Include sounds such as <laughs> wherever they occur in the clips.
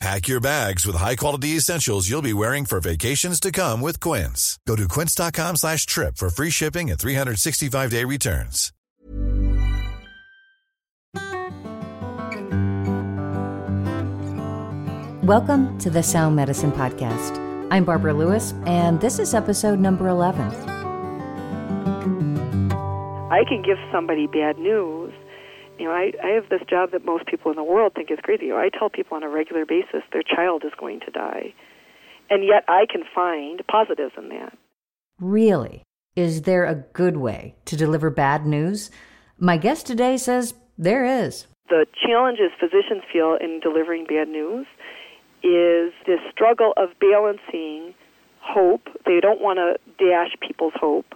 Pack your bags with high-quality essentials you'll be wearing for vacations to come with Quince. Go to quince.com slash trip for free shipping and 365-day returns. Welcome to the Sound Medicine Podcast. I'm Barbara Lewis, and this is episode number 11. I can give somebody bad news. You know, I, I have this job that most people in the world think is crazy. You know, I tell people on a regular basis their child is going to die. And yet I can find positives in that. Really? Is there a good way to deliver bad news? My guest today says there is. The challenges physicians feel in delivering bad news is this struggle of balancing hope. They don't want to dash people's hope.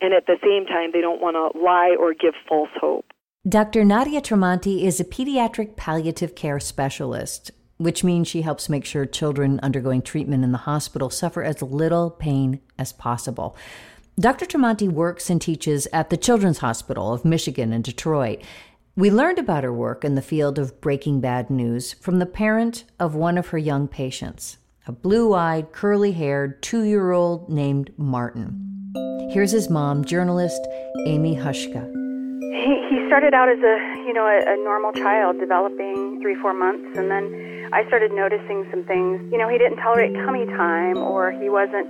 And at the same time, they don't want to lie or give false hope. Dr. Nadia Tremonti is a pediatric palliative care specialist, which means she helps make sure children undergoing treatment in the hospital suffer as little pain as possible. Dr. Tremonti works and teaches at the Children's Hospital of Michigan in Detroit. We learned about her work in the field of breaking bad news from the parent of one of her young patients, a blue eyed, curly haired two year old named Martin. Here's his mom, journalist Amy Hushka. Started out as a you know a, a normal child, developing three four months, and then I started noticing some things. You know, he didn't tolerate tummy time, or he wasn't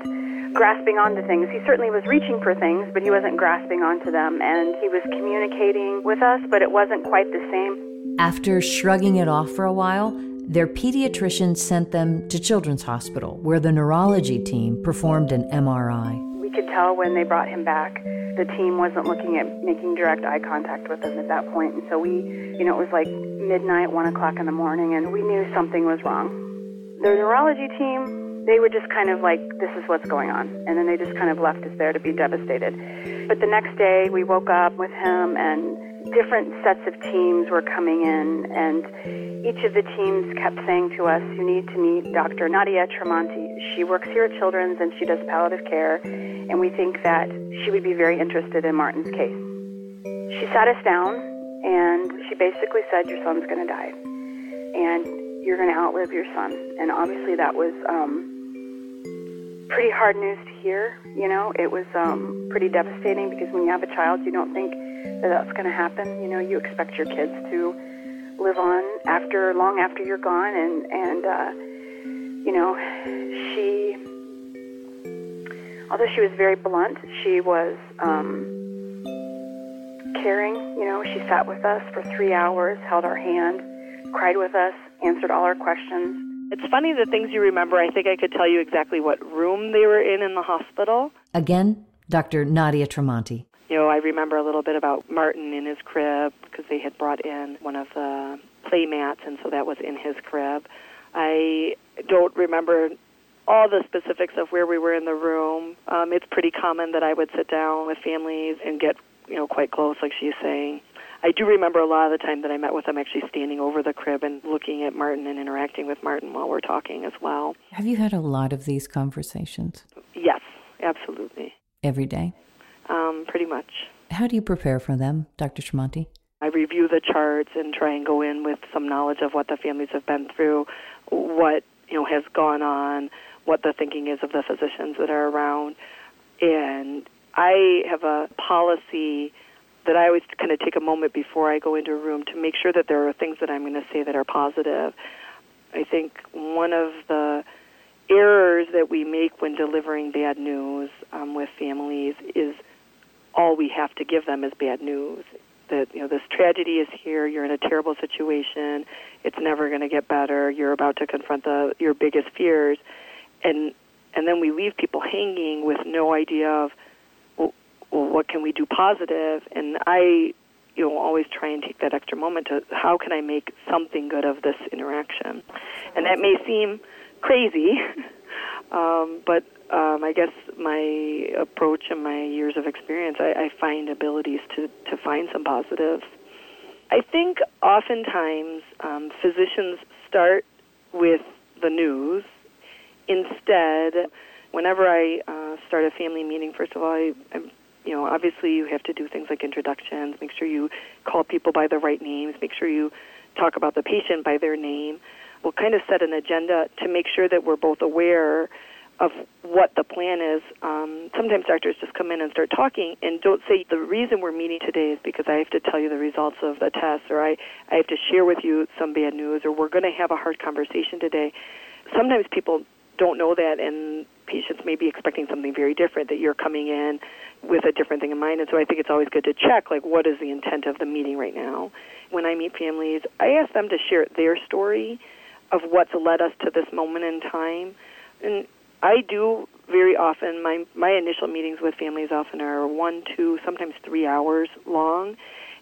grasping onto things. He certainly was reaching for things, but he wasn't grasping onto them, and he was communicating with us, but it wasn't quite the same. After shrugging it off for a while, their pediatrician sent them to Children's Hospital, where the neurology team performed an MRI. We could tell when they brought him back, the team wasn't looking at making direct eye contact with him at that point. and so we, you know, it was like midnight, one o'clock in the morning, and we knew something was wrong. The neurology team they were just kind of like, this is what's going on. And then they just kind of left us there to be devastated. But the next day, we woke up with him, and different sets of teams were coming in, and each of the teams kept saying to us, You need to meet Dr. Nadia Tremonti. She works here at Children's and she does palliative care, and we think that she would be very interested in Martin's case. She sat us down, and she basically said, Your son's going to die. And you're going to outlive your son. And obviously, that was um, pretty hard news to hear. You know, it was um, pretty devastating because when you have a child, you don't think that that's going to happen. You know, you expect your kids to live on after long after you're gone, and and uh, you know, although she was very blunt, she was um, caring. You know, she sat with us for three hours, held our hand, cried with us, answered all our questions. It's funny the things you remember. I think I could tell you exactly what room they were in in the hospital. Again, Dr. Nadia Tremonti. You know, I remember a little bit about Martin in his crib because they had brought in one of the play mats, and so that was in his crib. I don't remember all the specifics of where we were in the room. Um, it's pretty common that I would sit down with families and get, you know, quite close, like she's saying. I do remember a lot of the time that I met with them actually standing over the crib and looking at Martin and interacting with Martin while we're talking as well. Have you had a lot of these conversations? Yes, absolutely. Every day? Um, pretty much. How do you prepare for them, Dr. Tremonti? I review the charts and try and go in with some knowledge of what the families have been through, what you know has gone on, what the thinking is of the physicians that are around, and I have a policy that I always kind of take a moment before I go into a room to make sure that there are things that I'm going to say that are positive. I think one of the errors that we make when delivering bad news um, with families is all we have to give them is bad news. That you know this tragedy is here. You're in a terrible situation. It's never going to get better. You're about to confront the your biggest fears, and and then we leave people hanging with no idea of well, well what can we do positive. And I you know always try and take that extra moment to how can I make something good of this interaction, and that may seem crazy, <laughs> um, but um, I guess my approach and my years of experience, I, I find abilities to, to find some positives. I think oftentimes um, physicians start with the news. Instead, whenever I uh, start a family meeting, first of all, I, I'm, you know, obviously you have to do things like introductions, make sure you call people by the right names, make sure you talk about the patient by their name. We'll kind of set an agenda to make sure that we're both aware of what the plan is. Um, sometimes doctors just come in and start talking and don't say the reason we're meeting today is because I have to tell you the results of the test, or I, I have to share with you some bad news, or we're going to have a hard conversation today. Sometimes people don't know that, and patients may be expecting something very different. That you're coming in with a different thing in mind, and so I think it's always good to check like what is the intent of the meeting right now. When I meet families, I ask them to share their story of what's led us to this moment in time. And I do very often. My my initial meetings with families often are one, two, sometimes three hours long,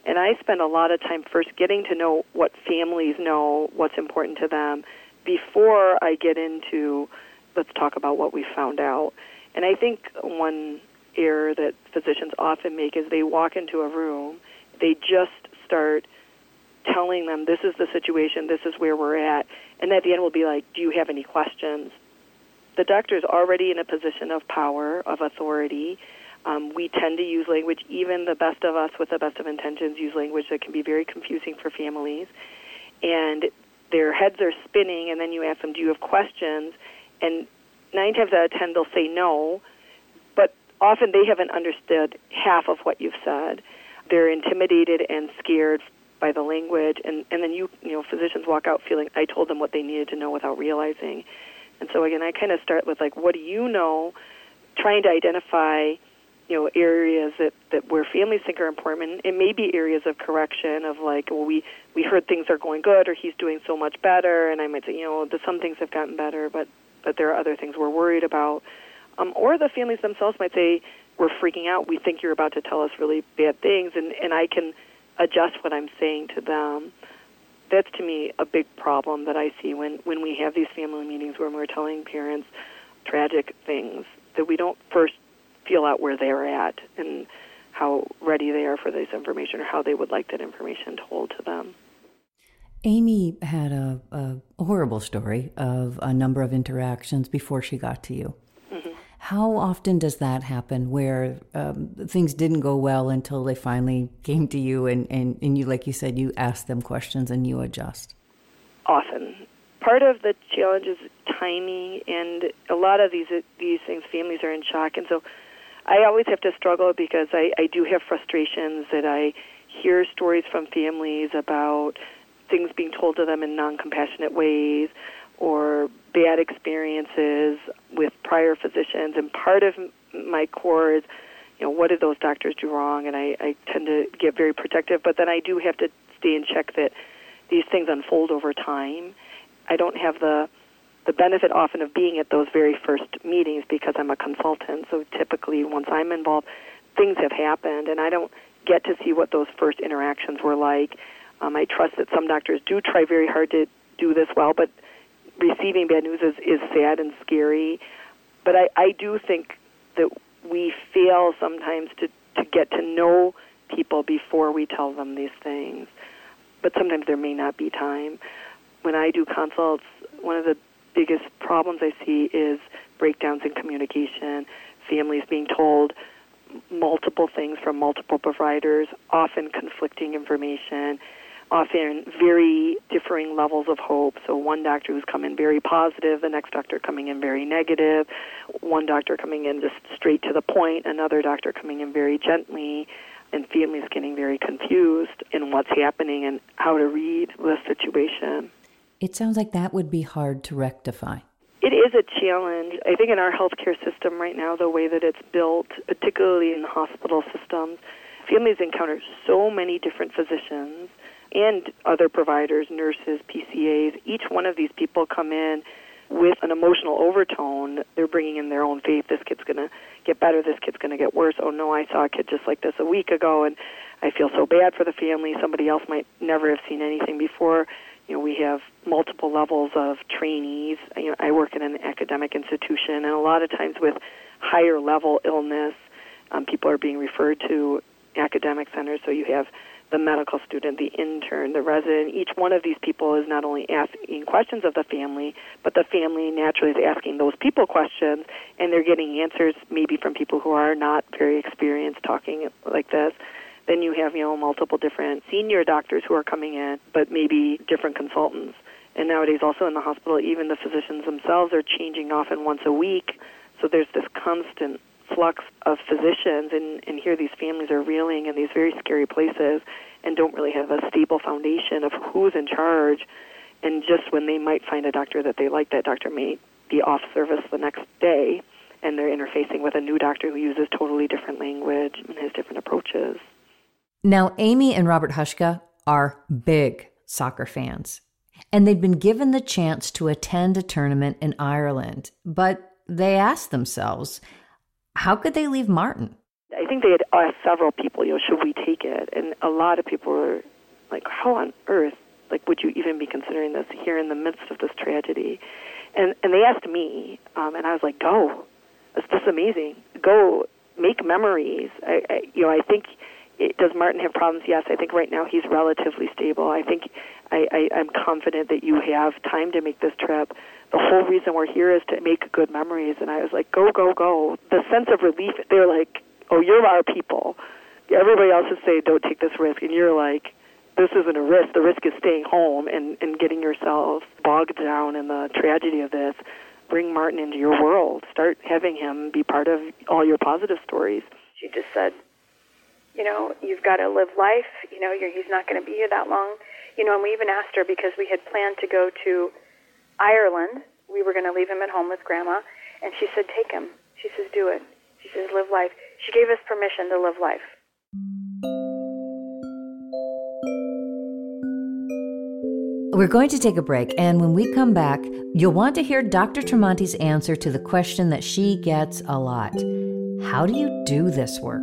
and I spend a lot of time first getting to know what families know, what's important to them, before I get into let's talk about what we found out. And I think one error that physicians often make is they walk into a room, they just start telling them this is the situation, this is where we're at, and at the end we'll be like, do you have any questions? the doctor is already in a position of power, of authority. Um, we tend to use language, even the best of us with the best of intentions use language that can be very confusing for families. And their heads are spinning, and then you ask them, Do you have questions? And nine times out of ten, they'll say no, but often they haven't understood half of what you've said. They're intimidated and scared by the language, and, and then you, you know, physicians walk out feeling I told them what they needed to know without realizing. And so again, I kind of start with like, what do you know? Trying to identify, you know, areas that that where families think are important. It may be areas of correction of like, well, we we heard things are going good, or he's doing so much better, and I might say, you know, some things have gotten better, but but there are other things we're worried about. Um, or the families themselves might say, we're freaking out. We think you're about to tell us really bad things, and and I can adjust what I'm saying to them that's to me a big problem that I see when when we have these family meetings where we're telling parents tragic things that we don't first feel out where they're at and how ready they are for this information or how they would like that information told to them. Amy had a, a horrible story of a number of interactions before she got to you. How often does that happen where um, things didn't go well until they finally came to you and, and, and you, like you said, you ask them questions and you adjust? Often. Part of the challenge is timing, and a lot of these these things, families are in shock, and so I always have to struggle because I, I do have frustrations that I hear stories from families about things being told to them in non-compassionate ways or bad experiences with prior physicians. And part of my core is, you know, what did those doctors do wrong? And I, I tend to get very protective, but then I do have to stay in check that these things unfold over time. I don't have the the benefit often of being at those very first meetings because I'm a consultant. So typically, once I'm involved, things have happened, and I don't get to see what those first interactions were like. Um, I trust that some doctors do try very hard to do this well, but receiving bad news is, is sad and scary. But I, I do think that we fail sometimes to, to get to know people before we tell them these things. But sometimes there may not be time. When I do consults, one of the biggest problems I see is breakdowns in communication, families being told multiple things from multiple providers, often conflicting information, often very differing levels of hope. So one doctor who's come in very positive, the next doctor coming in very negative, one doctor coming in just straight to the point, another doctor coming in very gently, and families getting very confused in what's happening and how to read the situation. It sounds like that would be hard to rectify. it is a challenge. I think in our healthcare system right now, the way that it's built, particularly in the hospital systems, families encounter so many different physicians and other providers, nurses, PCAs. Each one of these people come in with an emotional overtone. They're bringing in their own faith. This kid's going to get better. This kid's going to get worse. Oh no, I saw a kid just like this a week ago, and I feel so bad for the family. Somebody else might never have seen anything before. You know, we have multiple levels of trainees. You know, I work in an academic institution, and a lot of times with higher level illness, um, people are being referred to academic centers. So you have the medical student, the intern, the resident. Each one of these people is not only asking questions of the family, but the family naturally is asking those people questions, and they're getting answers maybe from people who are not very experienced talking like this. Then you have, you know, multiple different senior doctors who are coming in, but maybe different consultants. And nowadays, also in the hospital, even the physicians themselves are changing often once a week. So there's this constant flux of physicians, and, and here these families are reeling in these very scary places and don't really have a stable foundation of who's in charge. And just when they might find a doctor that they like, that doctor may be off service the next day, and they're interfacing with a new doctor who uses totally different language and has different approaches. Now, Amy and Robert Hushka are big soccer fans, and they'd been given the chance to attend a tournament in Ireland, but they asked themselves, how could they leave Martin? I think they had asked several people, you know, should we take it? And a lot of people were like, how on earth, like, would you even be considering this here in the midst of this tragedy? And and they asked me, um, and I was like, go, it's just amazing. Go make memories. I, I you know, I think. It, does Martin have problems? Yes, I think right now he's relatively stable. I think I, I, I'm confident that you have time to make this trip the whole reason we're here is to make good memories. And I was like, go, go, go. The sense of relief, they're like, oh, you're our people. Everybody else is saying, don't take this risk. And you're like, this isn't a risk. The risk is staying home and, and getting yourself bogged down in the tragedy of this. Bring Martin into your world. Start having him be part of all your positive stories. She just said, you know, you've got to live life. You know, you're, he's not going to be here that long. You know, and we even asked her because we had planned to go to Ireland. We were going to leave him at home with Grandma, and she said, "Take him." She says, "Do it." She says, "Live life." She gave us permission to live life. We're going to take a break, and when we come back, you'll want to hear Dr. Tremonti's answer to the question that she gets a lot How do you do this work?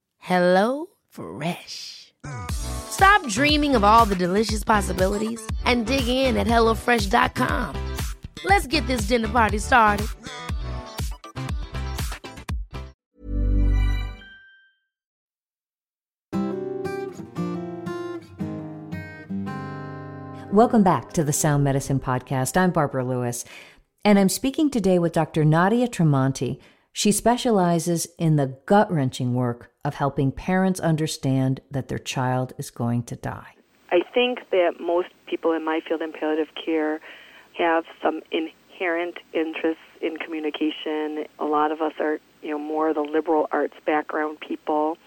Hello Fresh. Stop dreaming of all the delicious possibilities and dig in at HelloFresh.com. Let's get this dinner party started. Welcome back to the Sound Medicine Podcast. I'm Barbara Lewis, and I'm speaking today with Dr. Nadia Tremonti. She specializes in the gut wrenching work of helping parents understand that their child is going to die. I think that most people in my field in palliative care have some inherent interests in communication. A lot of us are, you know, more the liberal arts background people.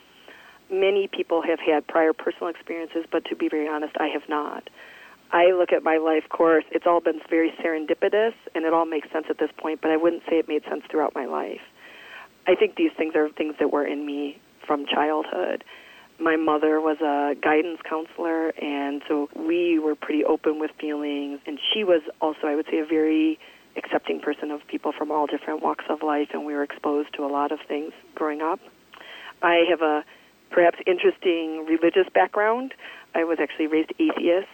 Many people have had prior personal experiences, but to be very honest, I have not. I look at my life course, it's all been very serendipitous and it all makes sense at this point, but I wouldn't say it made sense throughout my life. I think these things are things that were in me from childhood. my mother was a guidance counselor, and so we were pretty open with feelings. And she was also, I would say, a very accepting person of people from all different walks of life, and we were exposed to a lot of things growing up. I have a perhaps interesting religious background. I was actually raised atheist,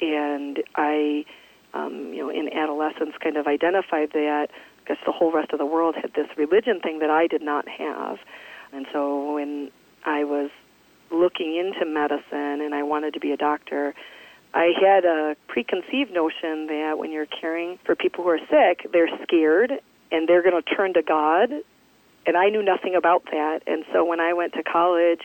and I, um, you know, in adolescence, kind of identified that because the whole rest of the world had this religion thing that I did not have, and so when I was looking into medicine and I wanted to be a doctor, I had a preconceived notion that when you're caring for people who are sick, they're scared and they're going to turn to God. And I knew nothing about that. And so when I went to college,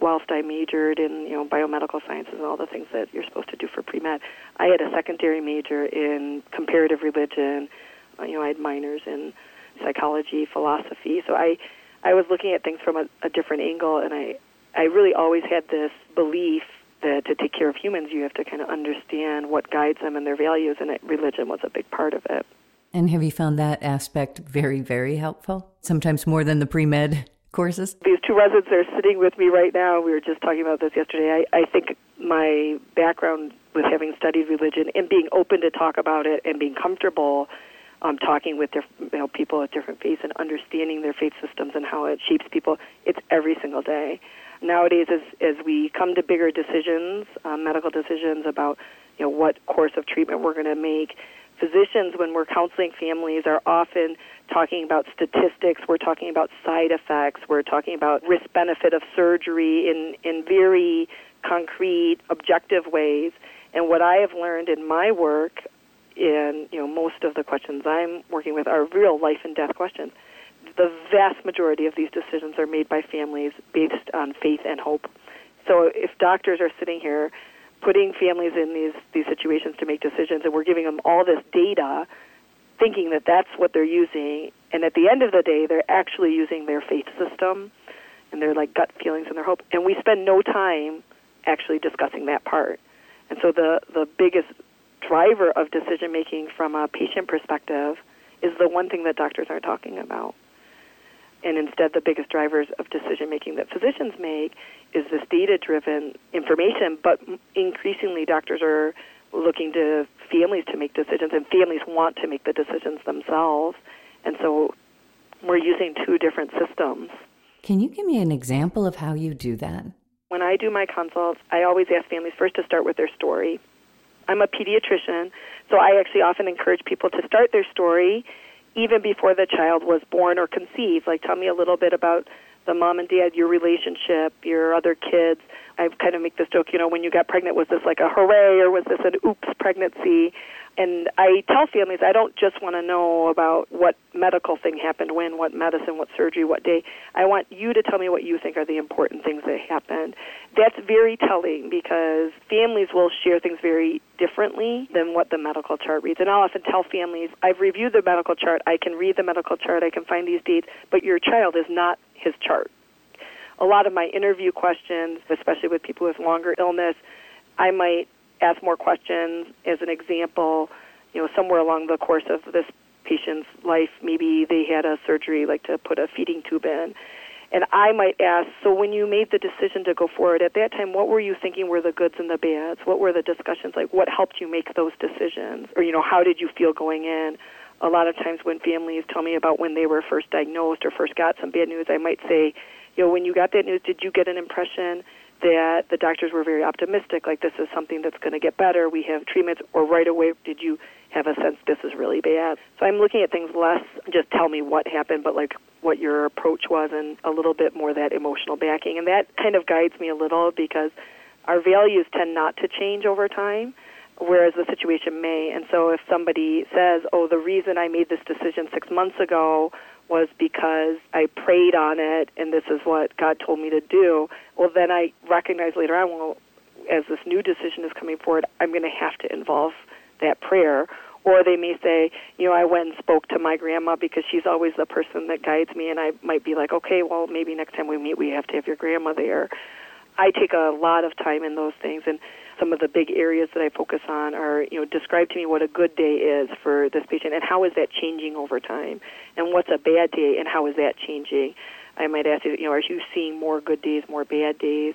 whilst I majored in you know biomedical sciences and all the things that you're supposed to do for pre med, I had a secondary major in comparative religion. You know, I had minors in psychology, philosophy. So I I was looking at things from a, a different angle, and I I really always had this belief that to take care of humans, you have to kind of understand what guides them and their values, and it, religion was a big part of it. And have you found that aspect very, very helpful? Sometimes more than the pre med <laughs> courses? These two residents are sitting with me right now. We were just talking about this yesterday. I, I think my background with having studied religion and being open to talk about it and being comfortable um, talking with you know, people at different faiths and understanding their faith systems and how it shapes people, it's every single day nowadays as as we come to bigger decisions, um, medical decisions about you know what course of treatment we're going to make, physicians when we're counseling families are often talking about statistics, we're talking about side effects, we're talking about risk benefit of surgery in in very concrete, objective ways. And what I have learned in my work in you know most of the questions I'm working with are real life and death questions the vast majority of these decisions are made by families based on faith and hope. So if doctors are sitting here putting families in these these situations to make decisions and we're giving them all this data thinking that that's what they're using and at the end of the day they're actually using their faith system and their like gut feelings and their hope and we spend no time actually discussing that part. And so the the biggest driver of decision making from a patient perspective is the one thing that doctors aren't talking about. And instead the biggest drivers of decision making that physicians make is this data driven information but increasingly doctors are looking to families to make decisions and families want to make the decisions themselves. And so we're using two different systems. Can you give me an example of how you do that? When i do my consults i always ask families first to start with their story i'm a pediatrician so i actually often encourage people to start their story even before the child was born or conceived. Like, tell me a little bit about the mom and dad, your relationship, your other kids. I kind of make this joke, you know, when you got pregnant, was this like a hooray or was this an oops pregnancy? And I tell families I don't just want to know about what medical thing happened when, what medicine, what surgery, what day. I want you to tell me what you think are the important things that happened. That's very telling because families will share things very differently than what the medical chart reads. And I'll often tell families, I've reviewed the medical chart, I can read the medical chart, I can find these dates, but your child is not his chart. A lot of my interview questions, especially with people with longer illness, I might ask more questions. As an example, you know, somewhere along the course of this patient's life, maybe they had a surgery like to put a feeding tube in. And I might ask, so when you made the decision to go forward at that time, what were you thinking were the goods and the bads? What were the discussions like? What helped you make those decisions? Or, you know, how did you feel going in? A lot of times when families tell me about when they were first diagnosed or first got some bad news, I might say, you know, when you got that news, did you get an impression that the doctors were very optimistic, like this is something that's going to get better. We have treatments, or right away, did you have a sense this is really bad? So I'm looking at things less just tell me what happened, but like what your approach was, and a little bit more that emotional backing, and that kind of guides me a little because our values tend not to change over time. Whereas the situation may. And so if somebody says, oh, the reason I made this decision six months ago was because I prayed on it and this is what God told me to do, well, then I recognize later on, well, as this new decision is coming forward, I'm going to have to involve that prayer. Or they may say, you know, I went and spoke to my grandma because she's always the person that guides me, and I might be like, okay, well, maybe next time we meet, we have to have your grandma there. I take a lot of time in those things, and some of the big areas that I focus on are, you know, describe to me what a good day is for this patient and how is that changing over time, and what's a bad day and how is that changing. I might ask you, you know, are you seeing more good days, more bad days?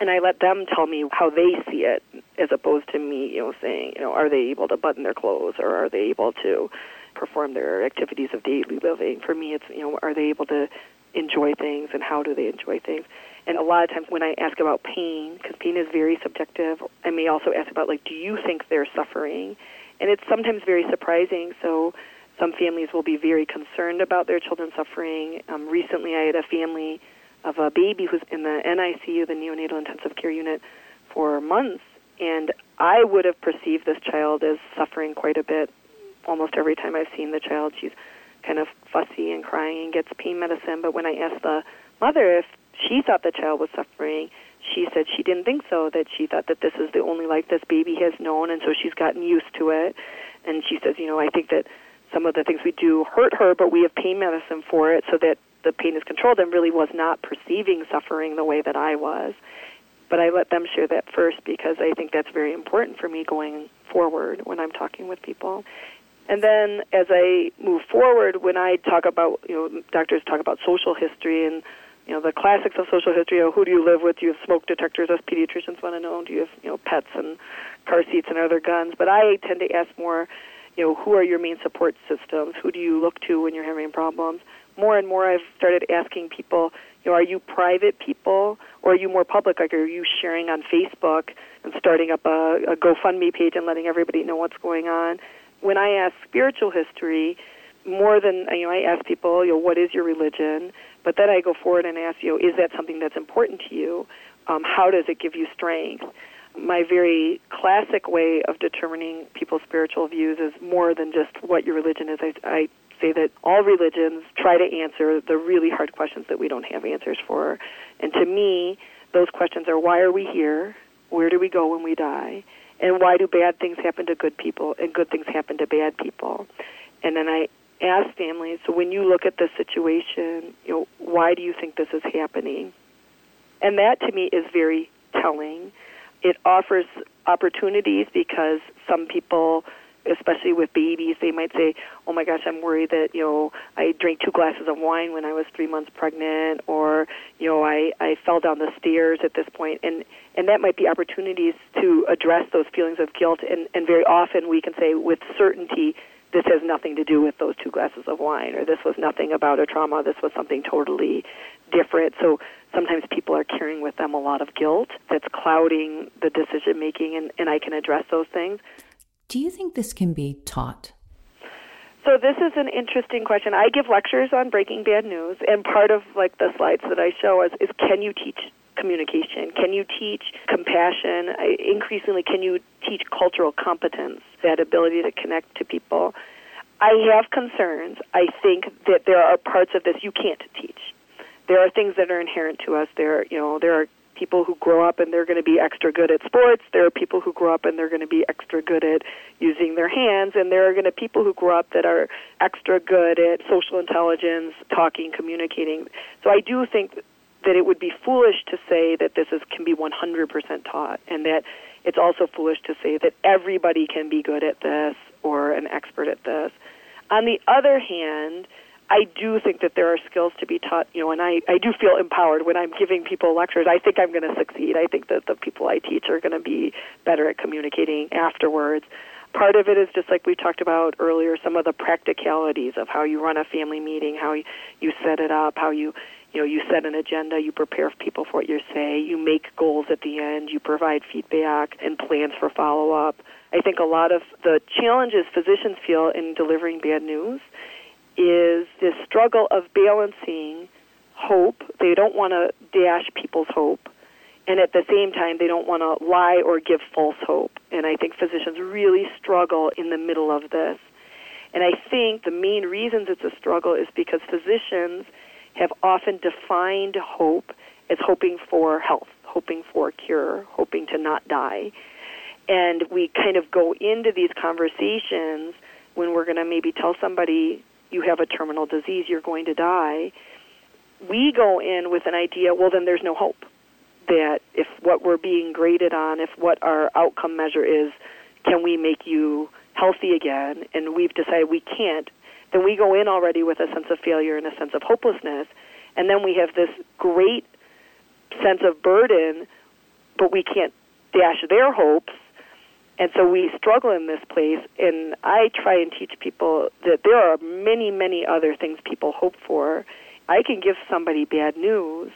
And I let them tell me how they see it, as opposed to me, you know, saying, you know, are they able to button their clothes or are they able to perform their activities of daily living? For me, it's, you know, are they able to enjoy things and how do they enjoy things? And a lot of times when I ask about pain, because pain is very subjective, I may also ask about, like, do you think they're suffering? And it's sometimes very surprising. So some families will be very concerned about their children suffering. Um, recently, I had a family of a baby who's in the NICU, the neonatal intensive care unit, for months, and I would have perceived this child as suffering quite a bit. Almost every time I've seen the child, she's kind of fussy and crying and gets pain medicine. But when I asked the mother if she thought the child was suffering, she said she didn't think so, that she thought that this is the only life this baby has known, and so she's gotten used to it. And she says, you know, I think that some of the things we do hurt her, but we have pain medicine for it so that the pain is controlled and really was not perceiving suffering the way that I was. But I let them share that first because I think that's very important for me going forward when I'm talking with people. And then as I move forward, when I talk about, you know, doctors talk about social history and, you know, the classics of social history, you know, who do you live with? Do you have smoke detectors, as pediatricians want to know? Do you have, you know, pets and car seats and other guns? But I tend to ask more, you know, who are your main support systems? Who do you look to when you're having problems? More and more, I've started asking people, you know, are you private people or are you more public? Like, are you sharing on Facebook and starting up a, a GoFundMe page and letting everybody know what's going on? When I ask spiritual history, more than you know, I ask people, you know, what is your religion? But then I go forward and ask, you is that something that's important to you? Um, how does it give you strength? my very classic way of determining people's spiritual views is more than just what your religion is. I, I say that all religions try to answer the really hard questions that we don't have answers for. And to me, those questions are why are we here? Where do we go when we die? And why do bad things happen to good people and good things happen to bad people? And then I ask families, so when you look at the situation, you know, why do you think this is happening? And that to me is very telling it offers opportunities because some people especially with babies, they might say, "Oh my gosh, I'm worried that you know I drank two glasses of wine when I was three months pregnant, or you know I I fell down the stairs at this point," and and that might be opportunities to address those feelings of guilt. And and very often we can say with certainty, this has nothing to do with those two glasses of wine, or this was nothing about a trauma. This was something totally different. So sometimes people are carrying with them a lot of guilt that's clouding the decision making, and, and I can address those things. Do you think this can be taught? So this is an interesting question. I give lectures on breaking bad news, and part of like the slides that I show is, is can you teach communication? Can you teach compassion? Increasingly, can you teach cultural competence, that ability to connect to people? I have concerns. I think that there are parts of this you can't teach there are things that are inherent to us. There, you know, there are people who grow up and they're going to be extra good at sports. There are people who grow up and they're going to be extra good at using their hands, and there are going to be people who grow up that are extra good at social intelligence, talking, communicating. So I do think that it would be foolish to say that this is can be 100% taught, and that it's also foolish to say that everybody can be good at this or an expert at this. On the other hand, I do think that there are skills to be taught, you know, and I, I do feel empowered when I'm giving people lectures. I think I'm going to succeed. I think that the people I teach are going to be better at communicating afterwards. Part of it is just like we talked about earlier, some of the practicalities of how you run a family meeting, how you, you set it up, how you, you know, you set an agenda, you prepare people for what you say, you make goals at the end, you provide feedback and plans for follow up. I think a lot of the challenges physicians feel in delivering bad news is this struggle of balancing hope. They don't want to dash people's hope. And at the same time, they don't want to lie or give false hope. And I think physicians really struggle in the middle of this. And I think the main reasons it's a struggle is because physicians have often defined hope as hoping for health, hoping for a cure, hoping to not die. And we kind of go into these conversations when we're going to maybe tell somebody you have a terminal disease, you're going to die. We go in with an idea, well, then there's no hope. That if what we're being graded on, if what our outcome measure is, can we make you healthy again? And we've decided we can't, then we go in already with a sense of failure and a sense of hopelessness. And then we have this great sense of burden, but we can't dash their hopes. And so we struggle in this place. And I try and teach people that there are many, many other things people hope for. I can give somebody bad news.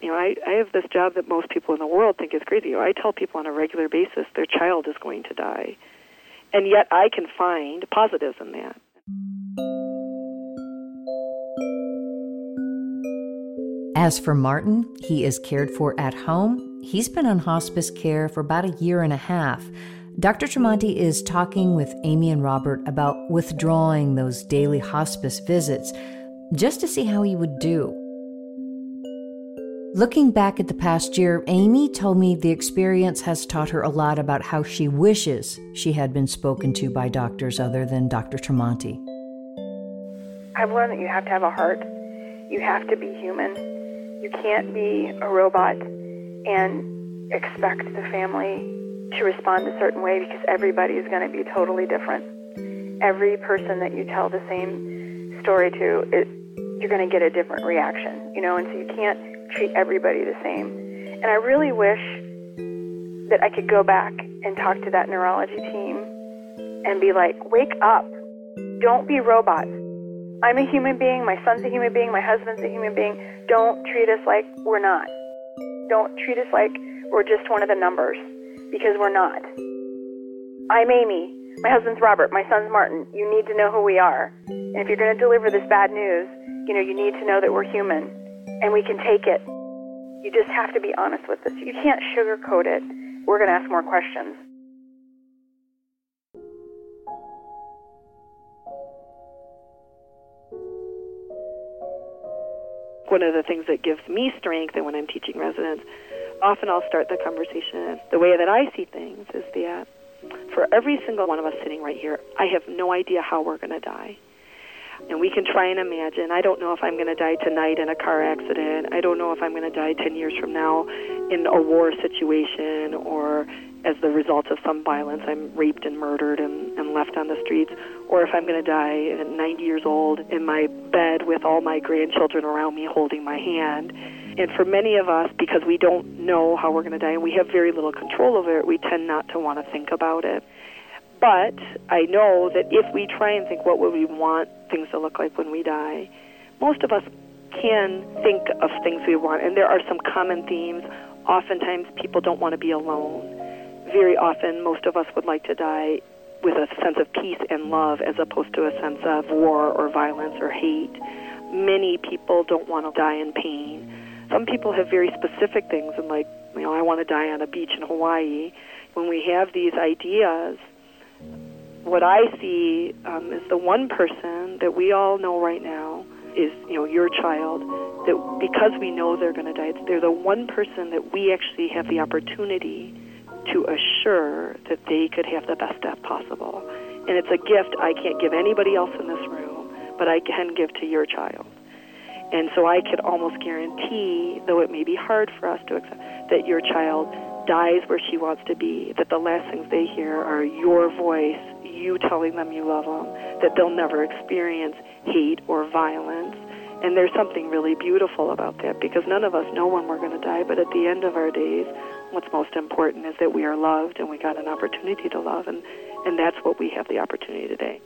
You know, I, I have this job that most people in the world think is crazy. You know, I tell people on a regular basis their child is going to die. And yet I can find positives in that. As for Martin, he is cared for at home. He's been on hospice care for about a year and a half. Dr. Tremonti is talking with Amy and Robert about withdrawing those daily hospice visits just to see how he would do. Looking back at the past year, Amy told me the experience has taught her a lot about how she wishes she had been spoken to by doctors other than Dr. Tremonti. I've learned that you have to have a heart. You have to be human. You can't be a robot and expect the family to respond a certain way because everybody is going to be totally different. Every person that you tell the same story to, it, you're going to get a different reaction, you know, and so you can't treat everybody the same. And I really wish that I could go back and talk to that neurology team and be like, wake up. Don't be robots. I'm a human being, my son's a human being, my husband's a human being. Don't treat us like we're not. Don't treat us like we're just one of the numbers because we're not. I'm Amy. My husband's Robert. My son's Martin. You need to know who we are. And if you're going to deliver this bad news, you know, you need to know that we're human and we can take it. You just have to be honest with us. You can't sugarcoat it. We're going to ask more questions. One of the things that gives me strength, and when I'm teaching residents, often I'll start the conversation. The way that I see things is that for every single one of us sitting right here, I have no idea how we're going to die. And we can try and imagine. I don't know if I'm going to die tonight in a car accident. I don't know if I'm going to die 10 years from now in a war situation or as the result of some violence. I'm raped and murdered and, and left on the streets. Or if I'm going to die at 90 years old in my bed with all my grandchildren around me holding my hand. And for many of us, because we don't know how we're going to die and we have very little control over it, we tend not to want to think about it. But I know that if we try and think what would we want things to look like when we die, most of us can think of things we want. And there are some common themes. Oftentimes, people don't want to be alone. Very often, most of us would like to die with a sense of peace and love as opposed to a sense of war or violence or hate. Many people don't want to die in pain. Some people have very specific things, and like, you know, I want to die on a beach in Hawaii. When we have these ideas, what I see um, is the one person that we all know right now is, you know, your child. That because we know they're going to die, they're the one person that we actually have the opportunity to assure that they could have the best death possible. And it's a gift I can't give anybody else in this room, but I can give to your child. And so I could almost guarantee, though it may be hard for us to accept, that your child dies where she wants to be, that the last things they hear are your voice you telling them you love them, that they'll never experience hate or violence. And there's something really beautiful about that because none of us know when we're going to die, but at the end of our days, what's most important is that we are loved and we got an opportunity to love, and, and that's what we have the opportunity today.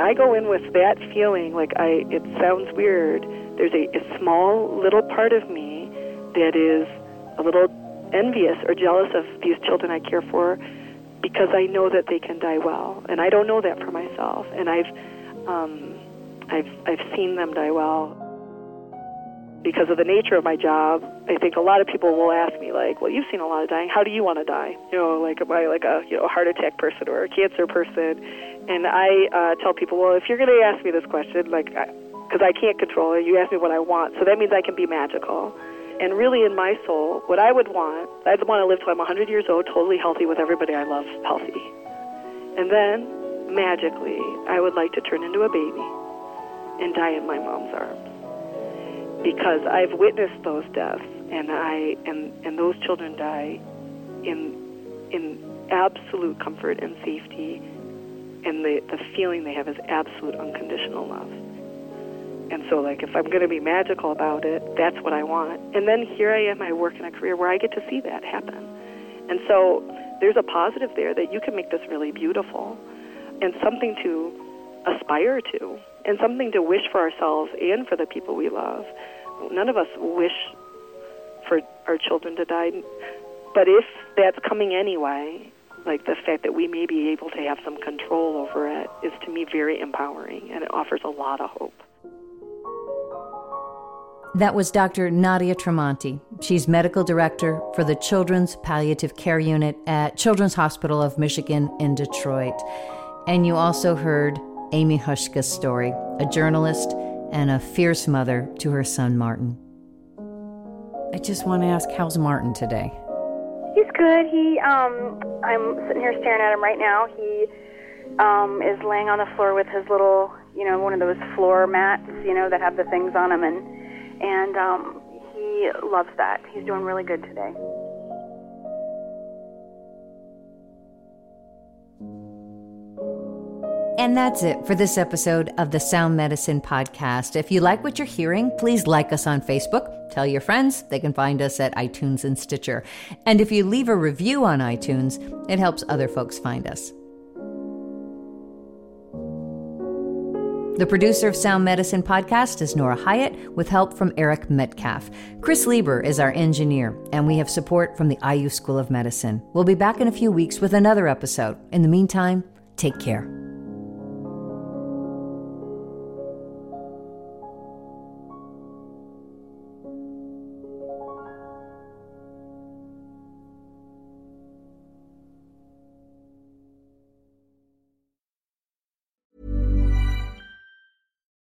I go in with that feeling like I it sounds weird. There's a, a small little part of me that is a little envious or jealous of these children I care for because I know that they can die well, and I don't know that for myself. And I've um, I've I've seen them die well because of the nature of my job. I think a lot of people will ask me like, "Well, you've seen a lot of dying. How do you want to die?" You know, like am I like a you know heart attack person or a cancer person? And I uh, tell people, well, if you're going to ask me this question, like, because I, I can't control it, you ask me what I want, so that means I can be magical. And really, in my soul, what I would want, I'd want to live till I'm 100 years old, totally healthy, with everybody I love healthy. And then, magically, I would like to turn into a baby and die in my mom's arms. Because I've witnessed those deaths, and I and and those children die in in absolute comfort and safety, and the, the feeling they have is absolute unconditional love. And so, like, if I'm going to be magical about it, that's what I want. And then here I am, I work in a career where I get to see that happen. And so, there's a positive there that you can make this really beautiful and something to aspire to and something to wish for ourselves and for the people we love. None of us wish for our children to die, but if that's coming anyway, like the fact that we may be able to have some control over it is to me very empowering and it offers a lot of hope. That was Dr. Nadia Tremonti. She's medical director for the Children's Palliative Care Unit at Children's Hospital of Michigan in Detroit. And you also heard Amy Hushka's story, a journalist and a fierce mother to her son Martin. I just want to ask, how's Martin today? He's good. He, um, I'm sitting here staring at him right now. He um, is laying on the floor with his little, you know, one of those floor mats, you know, that have the things on them, and and um, he loves that. He's doing really good today. And that's it for this episode of the Sound Medicine Podcast. If you like what you're hearing, please like us on Facebook. Tell your friends. They can find us at iTunes and Stitcher. And if you leave a review on iTunes, it helps other folks find us. The producer of Sound Medicine Podcast is Nora Hyatt, with help from Eric Metcalf. Chris Lieber is our engineer, and we have support from the IU School of Medicine. We'll be back in a few weeks with another episode. In the meantime, take care.